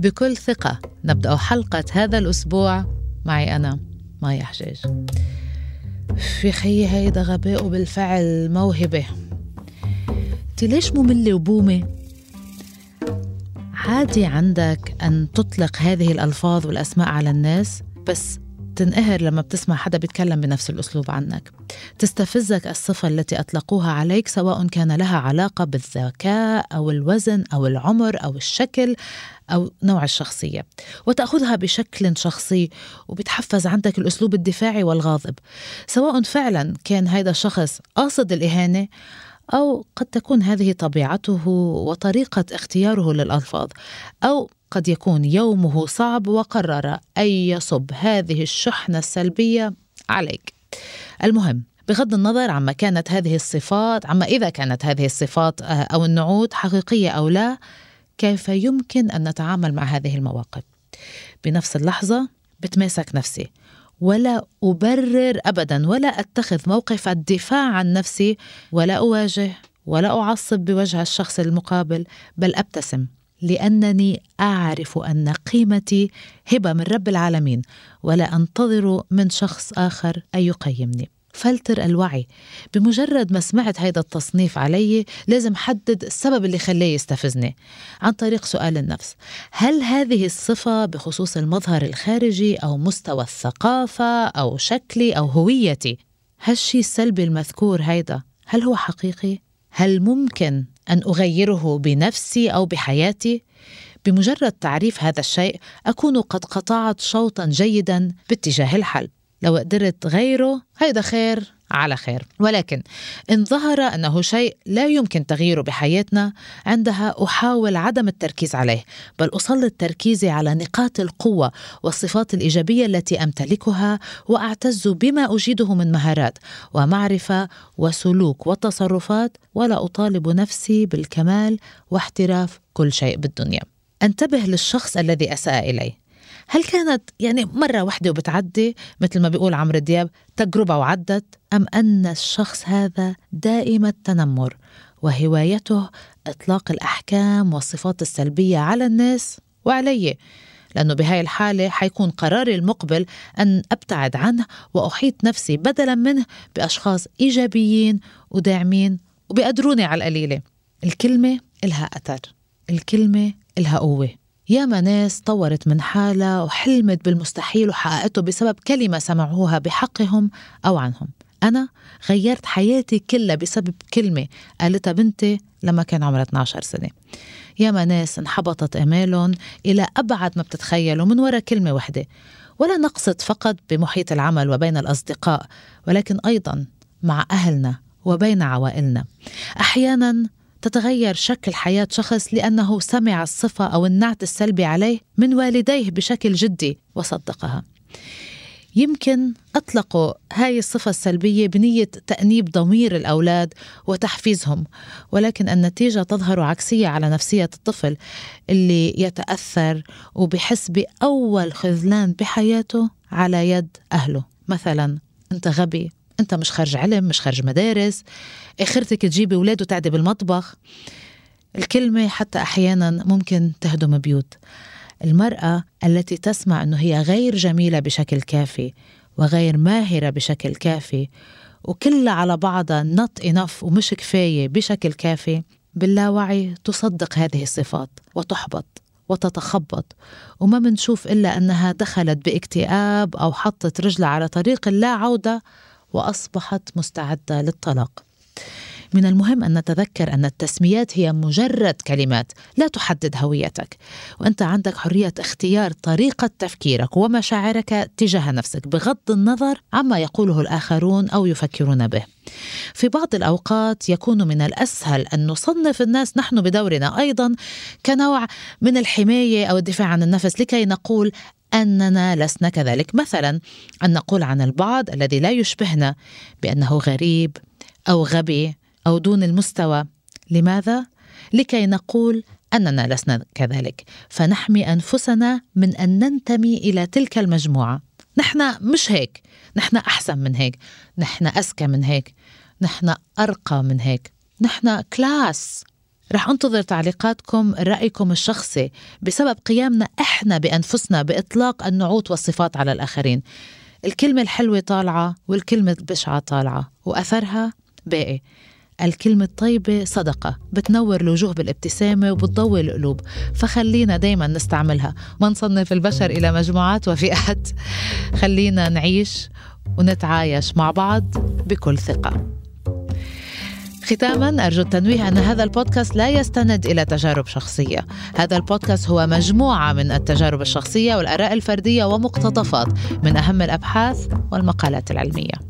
بكل ثقة نبدأ حلقة هذا الأسبوع معي أنا مايا حجاج. في خيي هيدا غباء بالفعل موهبة. انت ليش مملة وبومة؟ عادي عندك أن تطلق هذه الألفاظ والأسماء على الناس بس تنقهر لما بتسمع حدا بيتكلم بنفس الأسلوب عنك. تستفزك الصفة التي أطلقوها عليك سواء كان لها علاقة بالذكاء أو الوزن أو العمر أو الشكل أو نوع الشخصية. وتأخذها بشكل شخصي وبتحفز عندك الأسلوب الدفاعي والغاضب. سواء فعلا كان هذا الشخص قاصد الإهانة أو قد تكون هذه طبيعته وطريقة اختياره للألفاظ أو قد يكون يومه صعب وقرر أن يصب هذه الشحنة السلبية عليك. المهم بغض النظر عما كانت هذه الصفات عما إذا كانت هذه الصفات آه، أو النعوت حقيقية أو لا كيف يمكن أن نتعامل مع هذه المواقف؟ بنفس اللحظة بتماسك نفسي. ولا أبرر أبدا ولا أتخذ موقف الدفاع عن نفسي ولا أواجه ولا أعصب بوجه الشخص المقابل بل أبتسم لأنني أعرف أن قيمتي هبة من رب العالمين ولا أنتظر من شخص آخر أن يقيمني. فلتر الوعي. بمجرد ما سمعت هيدا التصنيف علي لازم حدد السبب اللي خلاه يستفزني. عن طريق سؤال النفس. هل هذه الصفة بخصوص المظهر الخارجي أو مستوى الثقافة أو شكلي أو هويتي؟ هالشي السلبي المذكور هيدا؟ هل هو حقيقي؟ هل ممكن أن أغيره بنفسي أو بحياتي؟ بمجرد تعريف هذا الشيء أكون قد قطعت شوطا جيدا باتجاه الحل. لو قدرت غيره هيدا خير على خير. ولكن إن ظهر أنه شيء لا يمكن تغييره بحياتنا عندها أحاول عدم التركيز عليه بل أسلط تركيزي على نقاط القوة والصفات الإيجابية التي أمتلكها وأعتز بما أجيده من مهارات ومعرفة وسلوك وتصرفات ولا أطالب نفسي بالكمال واحتراف كل شيء بالدنيا. أنتبه للشخص الذي أساء إليه. هل كانت يعني مرة واحدة وبتعدي مثل ما بيقول عمرو دياب تجربة وعدت أم أن الشخص هذا دائم التنمر وهوايته إطلاق الأحكام والصفات السلبية على الناس وعلي؟ لأنه بهاي الحالة حيكون قراري المقبل أن أبتعد عنه وأحيط نفسي بدلا منه بأشخاص إيجابيين وداعمين وبيقدروني على القليلة. الكلمة إلها أثر الكلمة إلها قوة. ياما ناس طورت من حالها وحلمت بالمستحيل وحققته بسبب كلمة سمعوها بحقهم أو عنهم. أنا غيرت حياتي كلها بسبب كلمة قالتها بنتي لما كان عمرها 12 سنة. ياما ناس انحبطت آمالهم إلى أبعد ما بتتخيلوا من وراء كلمة وحدة ولا نقصد فقط بمحيط العمل وبين الأصدقاء ولكن أيضا مع أهلنا وبين عوائلنا. أحيانا تتغير شكل حياة شخص لأنه سمع الصفة أو النعت السلبي عليه من والديه بشكل جدي وصدقها. يمكن أطلقوا هاي الصفة السلبية بنية تأنيب ضمير الأولاد وتحفيزهم ولكن النتيجة تظهر عكسية على نفسية الطفل اللي يتأثر وبحس بأول خذلان بحياته على يد أهله. مثلا أنت غبي أنت مش خارج علم مش خارج مدارس آخرتك تجيبي أولاد وتعدي بالمطبخ. الكلمة حتى أحيانا ممكن تهدم بيوت. المرأة التي تسمع إنه هي غير جميلة بشكل كافي وغير ماهرة بشكل كافي وكلها على بعضها نط انف ومش كفاية بشكل كافي باللاوعي تصدق هذه الصفات وتحبط وتتخبط. وما منشوف إلا أنها دخلت باكتئاب أو حطت رجلها على طريق لا عودة وأصبحت مستعدة للطلاق. من المهم أن نتذكر أن التسميات هي مجرد كلمات لا تحدد هويتك. وأنت عندك حرية اختيار طريقة تفكيرك ومشاعرك تجاه نفسك بغض النظر عما يقوله الآخرون أو يفكرون به. في بعض الأوقات يكون من الأسهل أن نصنف الناس نحن بدورنا. أيضا كنوع من الحماية أو الدفاع عن النفس لكي نقول أننا لسنا كذلك. مثلا أن نقول عن البعض الذي لا يشبهنا بأنه غريب أو غبي أو دون المستوى. لماذا؟ لكي نقول أننا لسنا كذلك. فنحمي أنفسنا من أن ننتمي إلى تلك المجموعة. نحن مش هيك. نحن أحسن من هيك. نحن اذكى من هيك. نحن أرقى من هيك. نحن كلاس رح انتظر تعليقاتكم رأيكم الشخصي بسبب قيامنا إحنا بأنفسنا بإطلاق النعوت والصفات على الآخرين. الكلمة الحلوة طالعة والكلمة البشعة طالعة وأثرها باقي. الكلمة الطيبة صدقة بتنور الوجوه بالابتسامة وبتضوي القلوب فخلينا دايما نستعملها. ما نصنف البشر إلى مجموعات وفئات. خلينا نعيش ونتعايش مع بعض بكل ثقة. ختاما أرجو التنويه أن هذا البودكاست لا يستند إلى تجارب شخصية. هذا البودكاست هو مجموعة من التجارب الشخصية والآراء الفردية ومقتطفات من أهم الأبحاث والمقالات العلمية.